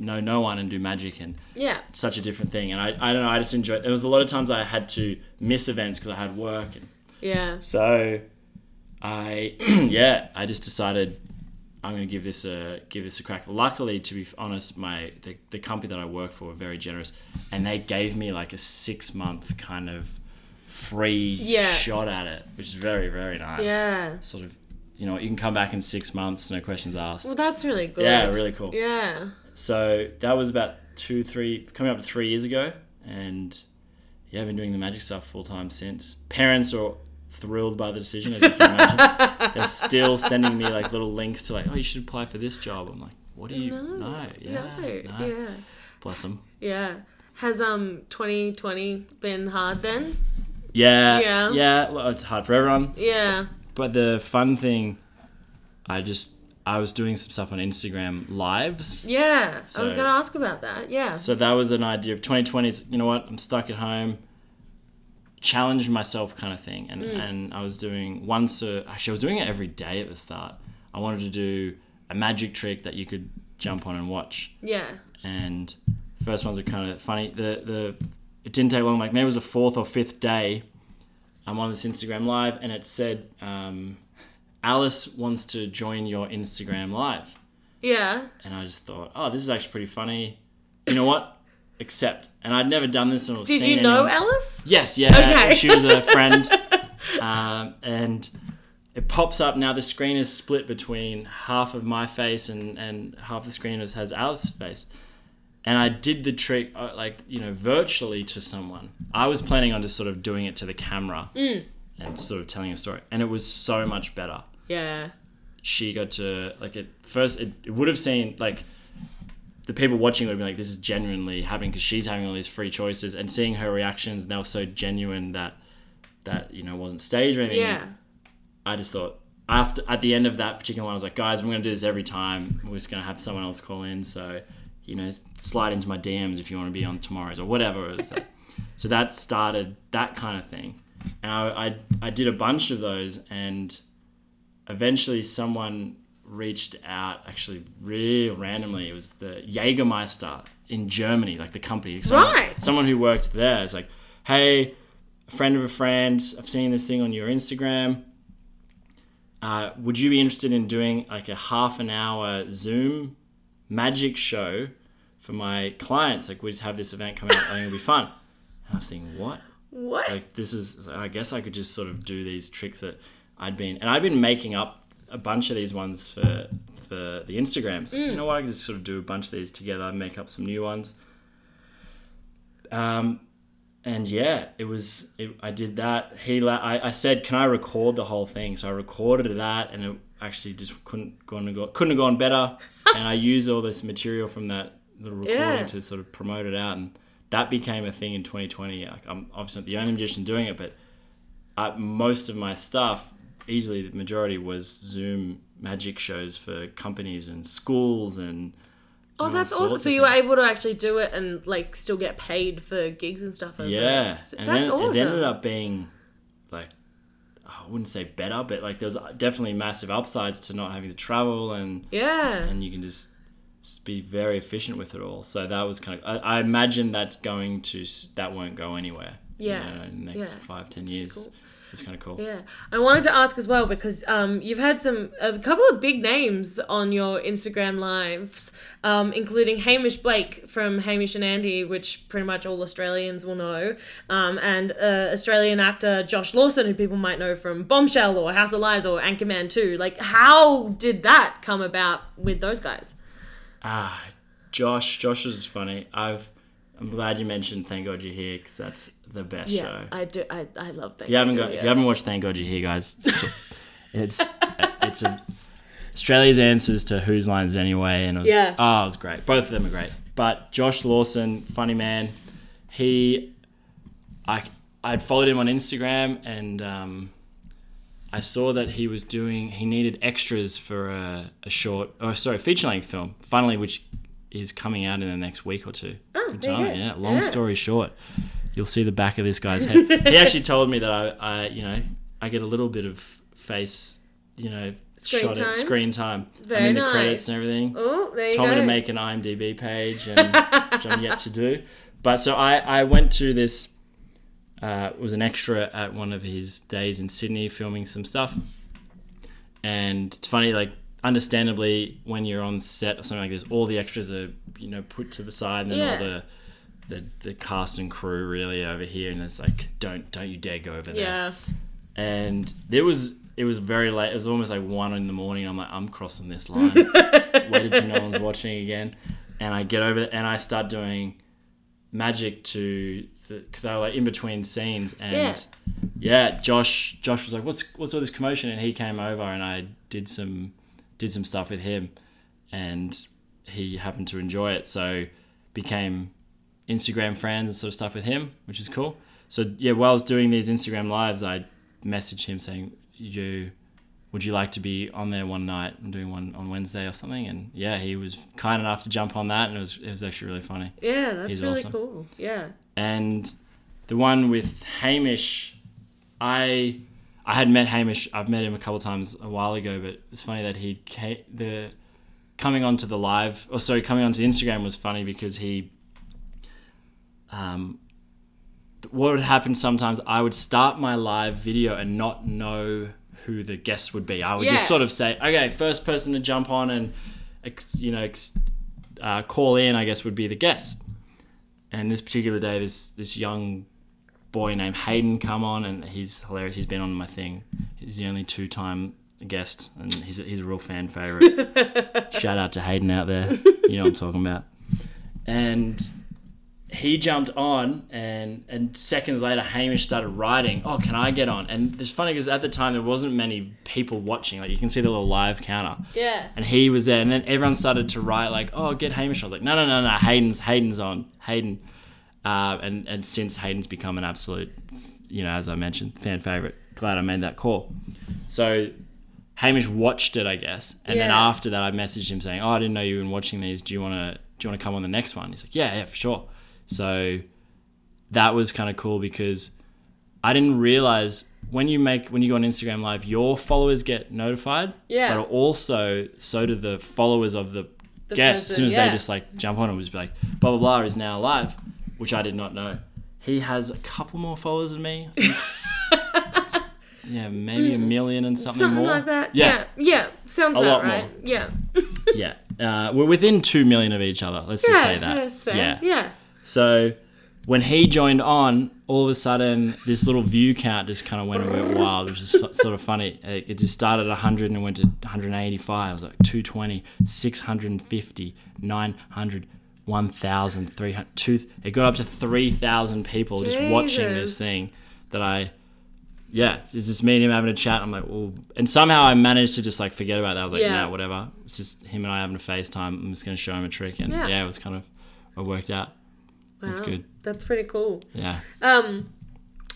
know no one and do magic and Yeah. such a different thing. And I, I don't know, I just enjoyed. It. There was a lot of times I had to miss events because I had work and Yeah. so I yeah, I just decided I'm going to give this a give this a crack. Luckily, to be honest, my the, the company that I work for were very generous, and they gave me like a six month kind of free Yeah. shot at it, which is very very nice. Yeah. Sort of, you know, you can come back in six months, no questions asked. Well, that's really good. Yeah, really cool. Yeah. So that was about two, three, coming up to three years ago, and yeah, I've been doing the magic stuff full time since. Parents are thrilled by the decision, as you can imagine. They're still sending me like little links to like, oh, you should apply for this job. I'm like, what do you? No, yeah, no. no. Yeah. Bless them. Yeah. Has um 2020 been hard then? Yeah, Yeah. yeah, Well, it's hard for everyone, Yeah. but the fun thing, I just I was doing some stuff on Instagram lives. Yeah. I was gonna ask about that. Yeah. So that was an idea of 2020's, you know what, I'm stuck at home, challenge myself kind of thing. And, and I was doing once, a, actually, I was doing it every day at the start. I wanted to do a magic trick that you could jump on and watch. Yeah. And first ones are kind of funny. The, the, it didn't take long, like maybe it was the fourth or fifth day. I'm on this Instagram live and it said, um, Alice wants to join your Instagram live. Yeah. And I just thought, oh, this is actually pretty funny. You know what? Accept. And I'd never done this or Did seen you know anyone- Alice? Yes, yeah. Okay. She was a friend. um, and it pops up now. The screen is split between half of my face and, and half the screen has Alice's face. And I did the trick, uh, like, you know, virtually to someone. I was planning on just sort of doing it to the camera Mm. and sort of telling a story. And it was so much better Yeah. she got to like at first it, it would have seemed like the people watching would be like this is genuinely happening because she's having all these free choices and seeing her reactions and they were so genuine that that you know wasn't staged or anything Yeah. i just thought after at the end of that particular one i was like guys we're going to do this every time we're just going to have someone else call in so you know slide into my dms if you want to be on tomorrow's or whatever it was like. so that started that kind of thing and I, I i did a bunch of those and eventually someone reached out actually real randomly. It was the jaegermeister in germany like the company. Someone, Right. someone who worked there is like hey a friend of a friend i've seen this thing on your instagram. Uh, would you be interested in doing like a half an hour zoom magic show for my clients? Like we just have this event coming up i think it'll be fun. And i was thinking what? What? like this is i guess i could just sort of do these tricks that i'd been and i'd been making up a bunch of these ones for for the instagrams. Mm. you know what? I could just sort of do a bunch of these together make up some new ones. Um and yeah it was it, i did that. He la- I, I said can i record the whole thing? So i recorded that and it actually just couldn't gone go, couldn't have gone better. And i used all this material from that little recording Yeah. to sort of promote it out. And that became a thing in 2020 like i'm obviously not the only magician doing it but uh, most of my stuff easily the majority was zoom magic shows for companies and schools and oh, that's awesome. So you were able to actually do it and like still get paid for gigs and stuff. Over yeah. So and that's then awesome. it ended up being like oh, i wouldn't say better but like there was definitely massive upsides to not having to travel and yeah. and you can just, be very efficient with it all. So that was kind of. I, I imagine that's going to that won't go anywhere. you Yeah. know, in the next Yeah. five ten years. It's kind of cool. Yeah, I wanted to ask as well because um, you've had some a couple of big names on your Instagram lives, um, including Hamish Blake from Hamish and Andy, which pretty much all Australians will know, um, and uh, Australian actor Josh Lawson, who people might know from Bombshell or House of Lies or Anchorman 2. Like, how did that come about with those guys? Ah, Josh. Josh is funny. I've. I'm glad you mentioned Thank God You're Here because that's the best Yeah, show. I do. I, I love that. If you haven't got, if you haven't watched Thank God You're Here, guys, it's it's, it's a Australia's answers to Whose Lines Anyway, and it was Yeah. oh, it was great. Both of them are great. But Josh Lawson, funny man, he, I I'd followed him on Instagram and um, I saw that he was doing he needed extras for a, a short oh sorry feature length film finally which is coming out in the next week or two. Oh, Good there you go. yeah. Long Yeah. story short, you'll see the back of this guy's head. he actually told me that I, I, you know, I get a little bit of face, you know, Screen shot time? at screen time. Very I'm in the nice. credits and everything. Oh, there you go. Told go. me to make an IMDb page, and, which I'm yet to do. But so I, I went to this. Uh, was an extra at one of his days in Sydney filming some stuff, and it's funny like understandably when you're on set or something like this, all the extras are you know put to the side, and then Yeah. all the the, the cast and crew really over here, and it's like don't don't you dare go over there yeah. and it was it was very late. It was almost like one in the morning. I'm like, I'm crossing this line. Waited till no one's watching again, and I get over there and I start doing magic to because they were like in between scenes, and yeah. Josh Josh was like, what's what's all this commotion? And he came over and I did some did some stuff with him, and he happened to enjoy it, so became Instagram friends and sort of stuff with him, which is cool. So yeah, while I was doing these Instagram lives, I messaged him saying, "You, would you like to be on there one night? I'm doing one on Wednesday or something." And yeah, he was kind enough to jump on that, and it was it was actually really funny. Yeah, that's He's really awesome. cool. Yeah. And the one with Hamish, I I had met Hamish. I've met him a couple times a while ago, but it's funny that he came, the coming onto the live or sorry coming onto Instagram was funny because he um what would happen sometimes I would start my live video and not know who the guest would be. I would just sort of say, okay, first person to jump on and you know uh, call in, I guess, would be the guest. And this particular day, this this young boy named Hayden come on, and he's hilarious. He's been on my thing. He's the only two time guest, and he's a, he's a real fan favorite. Shout out to Hayden out there. You know what I'm talking about. And he jumped on, and and seconds later, Hamish started writing. Oh, can I get on? And it's funny because at the time there wasn't many people watching. Like you can see the little live counter. Yeah. And he was there, and then everyone started to write like, "Oh, get Hamish." I was like, "No, no, no, no. Hayden's Hayden's on Hayden." Uh, and and since Hayden's become an absolute, you know, as I mentioned, fan favorite. Glad I made that call. So Hamish watched it, I guess, and then after that, I messaged him saying, "Oh, I didn't know you were watching these. Do you want to do you want to come on the next one?" He's like, "Yeah, yeah, for sure." So that was kind of cool because I didn't realize when you make when you go on Instagram live, your followers get notified. Yeah. But also, so do the followers of the, guests. As soon as yeah. they just like jump on, it was like blah blah blah is now live, which I did not know. He has a couple more followers than me. Yeah, maybe a million and something. Something more. like that. Yeah, Yeah. Yeah. Sounds A about lot right. more. Yeah. yeah. Uh, we're within two million of each other. Let's just say that. That's fair. Yeah. Yeah. So when he joined on, all of a sudden, this little view count just kind of went a bit wild, which is sort of funny. It, it just started at 100 and went to 185. It was like 220, 650, 900, 1,000, 300, two, it got up to 3,000 people just watching this thing that I, yeah, it's just me and him having a chat. I'm like, well, and somehow I managed to just like forget about that. I was like, Yeah. nah, whatever. It's just him and I having a FaceTime. I'm just going to show him a trick. And Yeah. yeah, it was kind of, it worked out. That's good. That's pretty cool. Yeah. Um,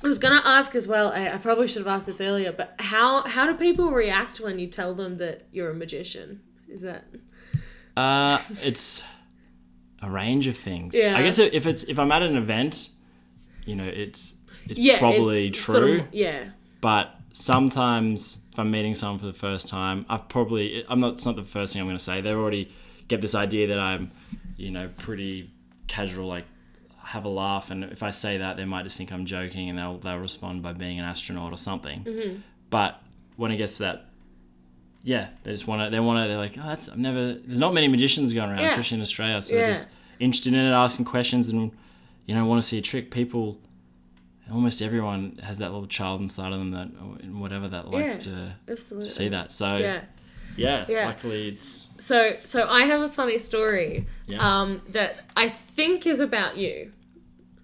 I was gonna ask as well. I, I probably should have asked this earlier, but how how do people react when you tell them that you're a magician? Is that Uh, it's a range of things. Yeah. I guess if it's if I'm at an event, you know, it's it's yeah? probably it's true. sort of- yeah, But sometimes if I'm meeting someone for the first time, I've probably I'm not. It's not the first thing I'm going to say. They already get this idea that I'm, you know, pretty casual, like have a laugh, and if I say that, they might just think I'm joking, and they'll they'll respond by being an astronaut or something. Mm-hmm. But when it gets to that. Yeah, they just want to. They want to. They're like, oh, that's. I've never. There's not many magicians going around, Yeah. especially in Australia. So Yeah. they're just interested in it, asking questions, and you know, want to see a trick. People almost everyone has that little child inside of them that whatever that likes Yeah, to, to see that so Yeah. yeah, Yeah. luckily it's So so I have a funny story Yeah. um, that I think is about you.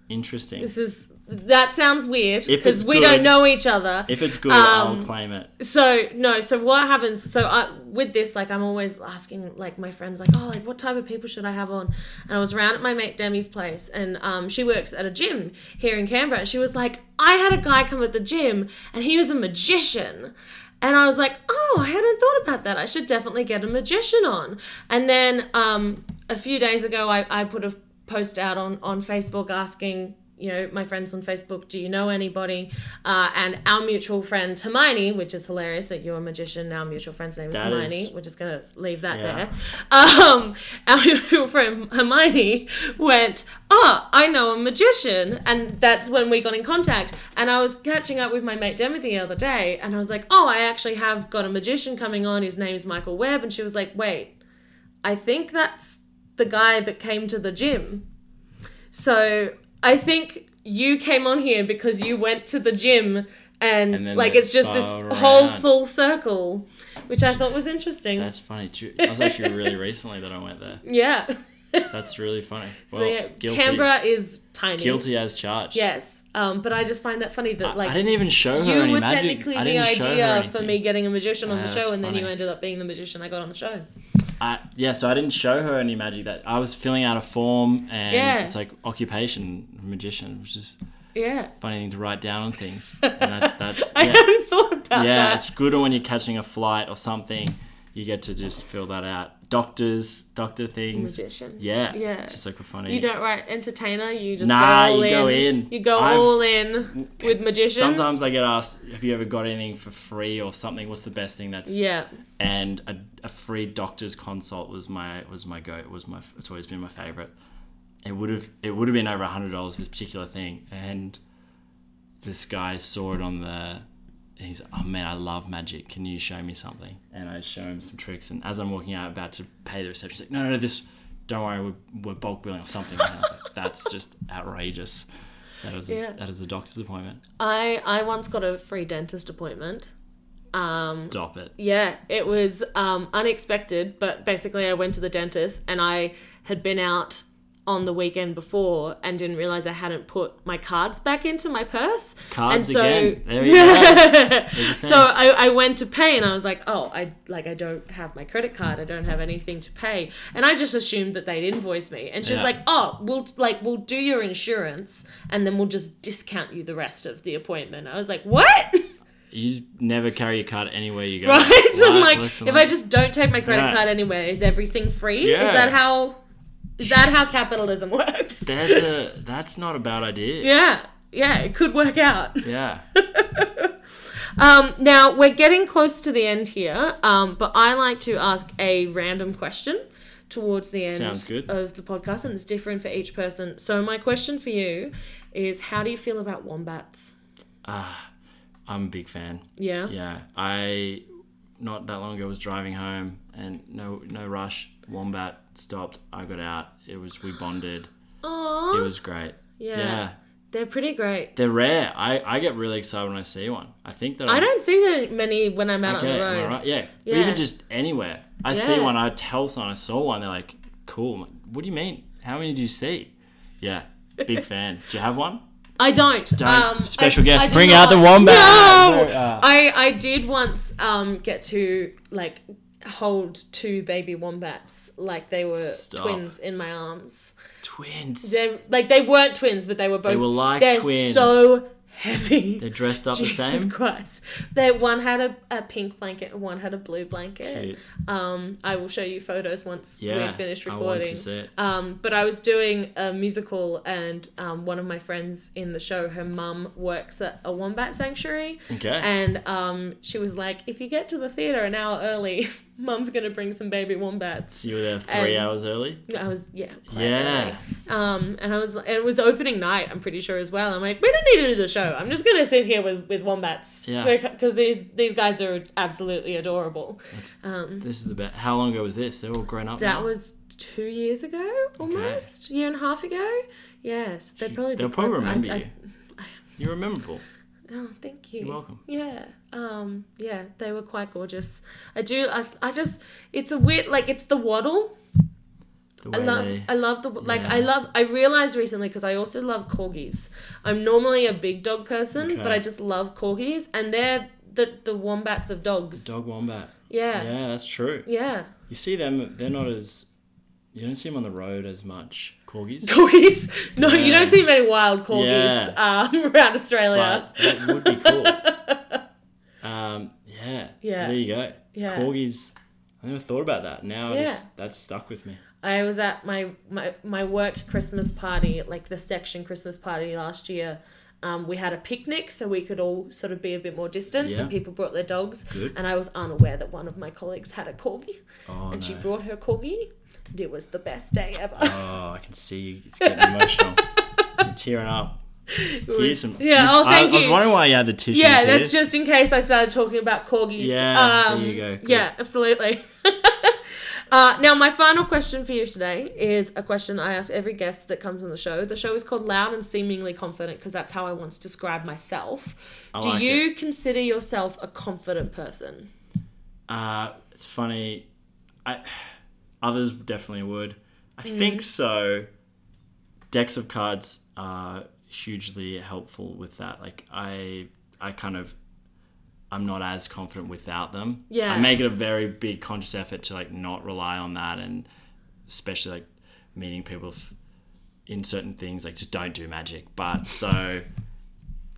interesting This is that sounds weird because we good- don't know each other. if it's good Um, i'll claim it So no, so what happens? So I, with this, like, I'm always asking, like, my friends, like, oh, like, what type of people should I have on? And I was around at my mate Demi's place, and um, she works at a gym here in Canberra. And she was like, I had a guy come at the gym, and he was a magician. And I was like, oh, I hadn't thought about that. I should definitely get a magician on. And then um, a few days ago, I, I put a post out on, on Facebook asking, you know, my friends on Facebook, do you know anybody? Uh, and our mutual friend Hermione, which is hilarious that you're a magician. Our mutual friend's name is That Hermione. is- We're just gonna leave that Yeah. there. Um, our mutual friend Hermione went, "Oh, I know a magician," and that's when we got in contact. And I was catching up with my mate Demi the other day, and I was like, "Oh, I actually have got a magician coming on. His name's Michael Webb," and she was like, "Wait, I think that's the guy that came to the gym." So I think you came on here because you went to the gym and, And like it's just this spun whole full circle, which I thought was interesting. that's funny too that was actually really recently that i went there yeah. that's really funny So, well yeah, guilty Canberra is tiny. guilty as charged Yes. Um, but I just find that funny that like I didn't even show her you any were magic technically I the didn't show her idea for me getting a magician on Yeah, the show, and then you ended up being the magician I got on the show. I, yeah, so I didn't show her any magic. That I was filling out a form, and Yeah. it's like occupation magician, which is Yeah. funny thing to write down on things. And that's that's I yeah, hadn't thought about yeah. that. It's good when you're catching a flight or something. You get to just fill that out. Doctors, doctor things. Magician. Yeah, Yeah. It's like funny. You don't write entertainer. You just Nah, go all you go in. in. You go I've- all in with magician. Sometimes I get asked, "Have you ever got anything for free or something? What's the best thing that's?" Yeah. and a, a free doctor's consult was my was my go was my it's always been my favorite it would have it would have been over a hundred dollars this particular thing and this guy saw it on the he's like, oh man I love magic. Can you show me something? And I show him some tricks. And as I'm walking out about to pay the reception he's like no no, no this don't worry. We're, we're bulk billing or something. And I was like that's just outrageous. That is a, Yeah. that is a doctor's appointment. I I once got a free dentist appointment. Um, stop it. Yeah, it was um, unexpected, but basically I went to the dentist and I had been out on the weekend before and didn't realize I hadn't put my cards back into my purse. Cards and so, again. There we go. There's a thing. so I, I went to pay and I was like, oh, I like I don't have my credit card. I don't have anything to pay, and I just assumed that they'd invoice me. And she's Yeah. like, oh, we'll like we'll do your insurance and then we'll just discount you the rest of the appointment. I was like, what? You never carry your card anywhere you go. right? So I'm like, if I just don't take my credit Yeah. card anywhere, is everything free? Is that how? Is that how capitalism works? There's a that's not a bad idea. yeah, yeah, it could work out. Yeah. Um, now we're getting close to the end here, um, but I like to ask a random question towards the end Sounds good. of the podcast, and it's different for each person. So my question for you is, how do you feel about wombats? Ah, I'm a big fan. Yeah, Yeah. I not that long ago was driving home and no no rush. Wombat stopped. I got out. It was we bonded. Aww. It was great. Yeah. Yeah. They're pretty great. They're rare. I, I get really excited when I see one. I think that I I'm- don't see very many when I'm out Okay, on the am I road. right? Yeah. Yeah. Even just anywhere. I see one, I tell someone I saw one, they're like, cool. Like, what do you mean? How many do you see? Yeah. Big fan. Do you have one? I don't. Don't. Um, Special I- guest. I did Bring out the wombat. No! No, uh, I I did once um get to like hold two baby wombats like they were Stop. twins in my arms. Twins. They like they weren't twins, but they were both. They were like they're twins. so heavy. They're dressed up Jesus the same. Jesus Christ! They one had a, a pink blanket and one had a blue blanket. Um, I will show you photos once Yeah. we finish I recording. want to see it. Um, but I was doing a musical, and um, one of my friends in the show, her mum works at a wombat sanctuary. Okay. And um, she was like, if you get to the theatre an hour early, mum's to bring some baby wombats. you were there three and- hours early? I was, yeah. Yeah. early. Um, and I was, and it was the opening night, I'm pretty sure as well. I'm like, we don't need to do the show. I'm just to sit here with, with wombats. Yeah. Because these, these guys are absolutely adorable. Um, This is the best. How long ago was this? They're all grown up that now? was two years ago, almost. Year and a half ago. Yes. They'd probably They'll be probably quite- I- remember I- you. You're memorable. Oh, thank you. You're welcome. Yeah. Um, yeah, they were quite gorgeous. I do I, I just it's a weird like it's the waddle. The I love they. I love the like Yeah. I love I realized recently because I also love corgis. I'm normally a big dog person, but I just love corgis and they're the the wombats of dogs. Dog wombat. Yeah. Yeah, that's true. Yeah. You see them, they're not as. You don't see them on the road as much. Corgis. Corgis. No, you don't see many wild corgis um, around Australia. But that would be cool. um, yeah. Yeah. There you go. Yeah. Corgis. I never thought about that. Now Yeah. just, that's stuck with me. I was at my, my my work Christmas party, like the section Christmas party last year. Um, we had a picnic so we could all sort of be a bit more distant, Yeah. and people brought their dogs. Good. And I was unaware that one of my colleagues had a corgi, Oh, and she brought her corgi. And it was the best day ever. Oh, I can see you it's getting emotional. You're tearing up. Was- some, yeah. Oh, I- thank I, was wondering why you had the tissues yeah, that's just in case I started talking about corgis. Yeah, Um, there you go. Good. Yeah, absolutely. uh, now, my final question for you today is a question I ask every guest that comes on the show. The show is called Loud and Seemingly Confident because that's how I want to describe myself. I Do like you consider yourself a confident person? Uh, it's funny. I others definitely would. I Mm. think so. Decks of cards are hugely helpful with that. Like I, I kind of, I'm not as confident without them. Yeah. I make it a very big conscious effort to like not rely on that, and especially like meeting people f- in certain things. Like just don't do magic. But so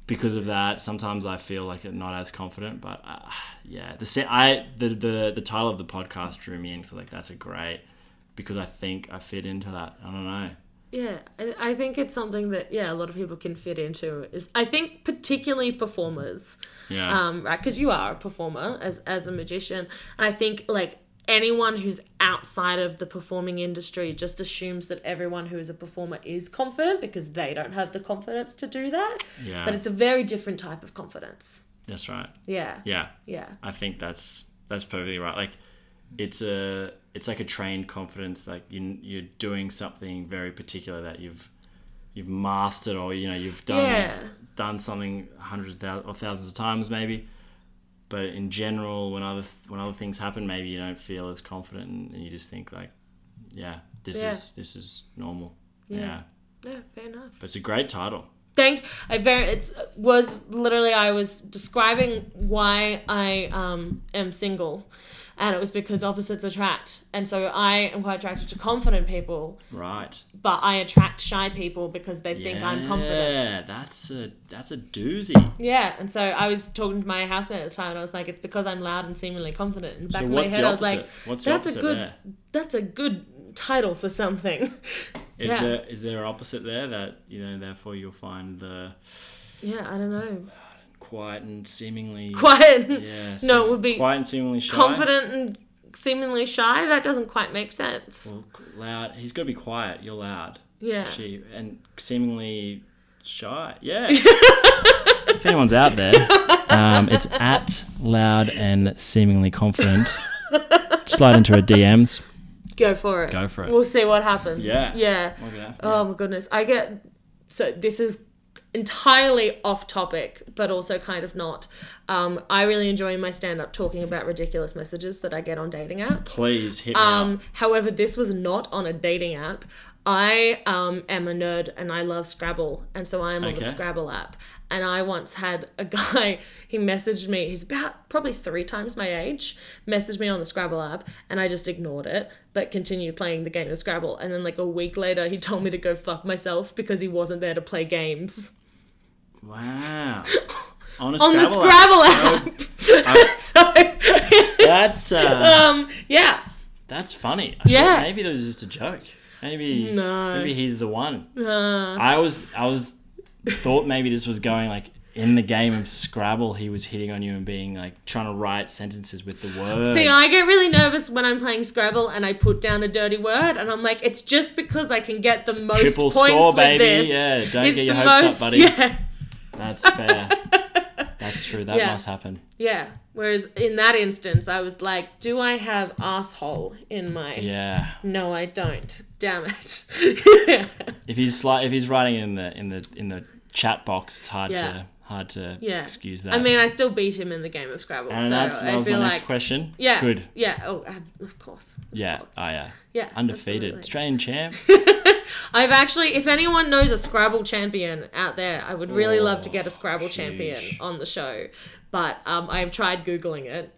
because of that, sometimes I feel like I'm not as confident. But uh, yeah, the se- I the, the the title of the podcast drew me in. So like that's a great because I think I fit into that. I don't know. Yeah, I, I think it's something that yeah a lot of people can fit into. Is I think particularly performers. Yeah. um, right? Because you are a performer as as a magician, and I think like anyone who's outside of the performing industry just assumes that everyone who is a performer is confident because they don't have the confidence to do that. Yeah. But it's a very different type of confidence. that's right. Yeah. Yeah. Yeah. I think that's that's perfectly right. Like it's a it's like a trained confidence. Like you you're doing something very particular that you've you've mastered or you know you've done Yeah. done something hundreds of thousands or thousands of times maybe. But in general, when other when other things happen, maybe you don't feel as confident, and, and you just think like, yeah, this Yeah. is this is normal. Yeah. Yeah. Fair enough. but it's a great title. Thank I very it was literally I was describing why I um am single and it was because opposites attract and so I am quite attracted to confident people Right. but I attract shy people because they think I'm confident. Yeah, that's a that's a doozy. Yeah, and so I was talking to my housemate at the time and I was like it's because I'm loud and seemingly confident. In the back So of my what's head the I was like? What's that's a good there? that's a good title for something. Is Yeah. there is there an opposite there that you know therefore you'll find the yeah, I don't know. Quiet and seemingly Quiet yeah No, it would be quiet and seemingly shy confident and seemingly shy. That doesn't quite make sense. well loud he's got to be quiet you're loud Yeah. she and seemingly shy yeah if anyone's out there um, it's at loud and seemingly confident slide into her DMs Go for it. Go for it. We'll see what happens. Yeah. Yeah. What? Oh my goodness. I get so this is entirely off topic, but also kind of not. Um, I really enjoy my stand up talking about ridiculous messages that I get on dating apps. Please hit me Um, up. however, this was not on a dating app. I um, am a nerd and I love Scrabble, and so I am on the Scrabble app. And I once had a guy, he messaged me, he's about probably three times my age, messaged me on the Scrabble app, and I just ignored it, but continued playing the game of Scrabble. And then, like, a week later, he told me to go fuck myself because he wasn't there to play games Wow. On, on the Scrabble app. Scrabble app. so, That's uh, um, yeah. that's funny. I Yeah. maybe that was just a joke. Maybe No. maybe he's the one. Uh, I was I was thought maybe this was going like in the game of Scrabble he was hitting on you and being like trying to write sentences with the words. See, I get really nervous when I'm playing Scrabble and I put down a dirty word, and I'm like, it's just because I can get the most Triple points score, with baby. this. Yeah, don't it's get your hopes up, buddy. Yeah, That's fair. That's true. That Yeah. must happen. yeah. Whereas in that instance, I was like, do I have asshole in my? Yeah. No, I don't. Damn it. If he's like if he's writing in the in the in the chat box, it's hard Yeah. to hard to Yeah. excuse that. I mean, I still beat him in the game of Scrabble, and so that's that I was my feel next like. question. Yeah. Good. Yeah. Oh, of course. Of Yeah. course. Oh yeah. Yeah. Undefeated. absolutely. Australian champ. I've actually, if anyone knows a Scrabble champion out there, I would really love to get a Scrabble champion Oh, on the show. But um, I've tried googling it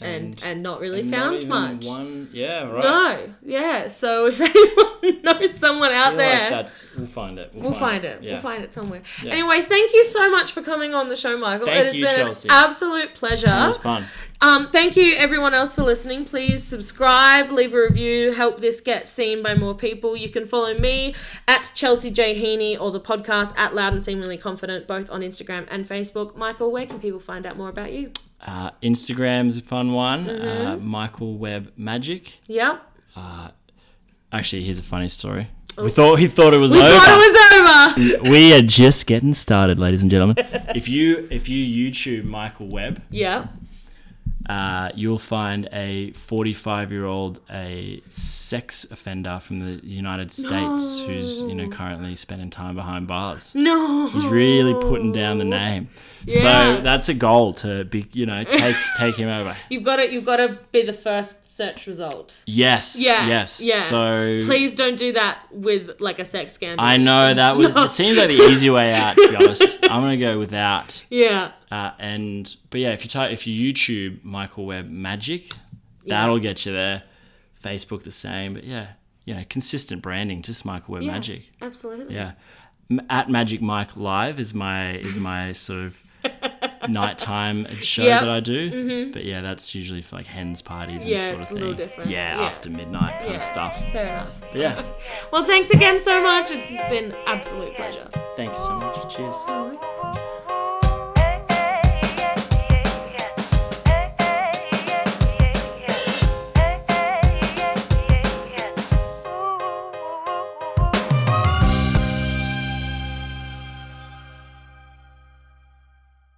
and and, not really and not found even much. One. Yeah. Right. No, yeah. So if anyone knows someone out there, like that's we'll find it. we'll find it. Yeah. We'll find it somewhere. Yeah. Anyway, thank you so much for coming on the show, Michael. Thank it has you, been Chelsea. an absolute pleasure. It was fun. Um, thank you everyone else for listening. Please subscribe, leave a review, help this get seen by more people. You can follow me at Chelsea J Heaney or the podcast at Loud and Seemingly Confident, both on Instagram and Facebook. Michael, where can people find out more about you? Uh, Instagram's a fun one. Mm-hmm. Uh, Michael Webb Magic. Yeah. Actually, here's a funny story. We thought he thought it was Oh. We over. thought it was over. we are just getting started, ladies and gentlemen. if you if you YouTube Michael Webb, Yeah. uh, you'll find a 45 year old a sex offender from the United States who's you know currently spending time behind bars. No. He's really putting down the name. Yeah. So that's a goal to be you know take take him over. You've got to you've got to be the first search result. Yes. Yeah, Yes. yeah. So Please don't do that with like a sex scandal. I know that it seems like the easy way out. To be honest, I'm gonna go without. Yeah. Uh, and but yeah, if you type if you YouTube Michael Webb Magic, that'll get you there. Facebook the same, but yeah, you know, consistent branding, just Michael Webb Yeah. Magic. Absolutely. Yeah, at Magic Mike Live is my is my sort of nighttime show Yep. that I do. Mm-hmm. But yeah, that's usually for like hens parties and Yeah, sort of it's a thing. little different. Yeah, Yeah. after midnight kind Yeah. of stuff. Fair enough. But yeah, Well, thanks again so much. It's been absolute pleasure. Thanks so much. Cheers.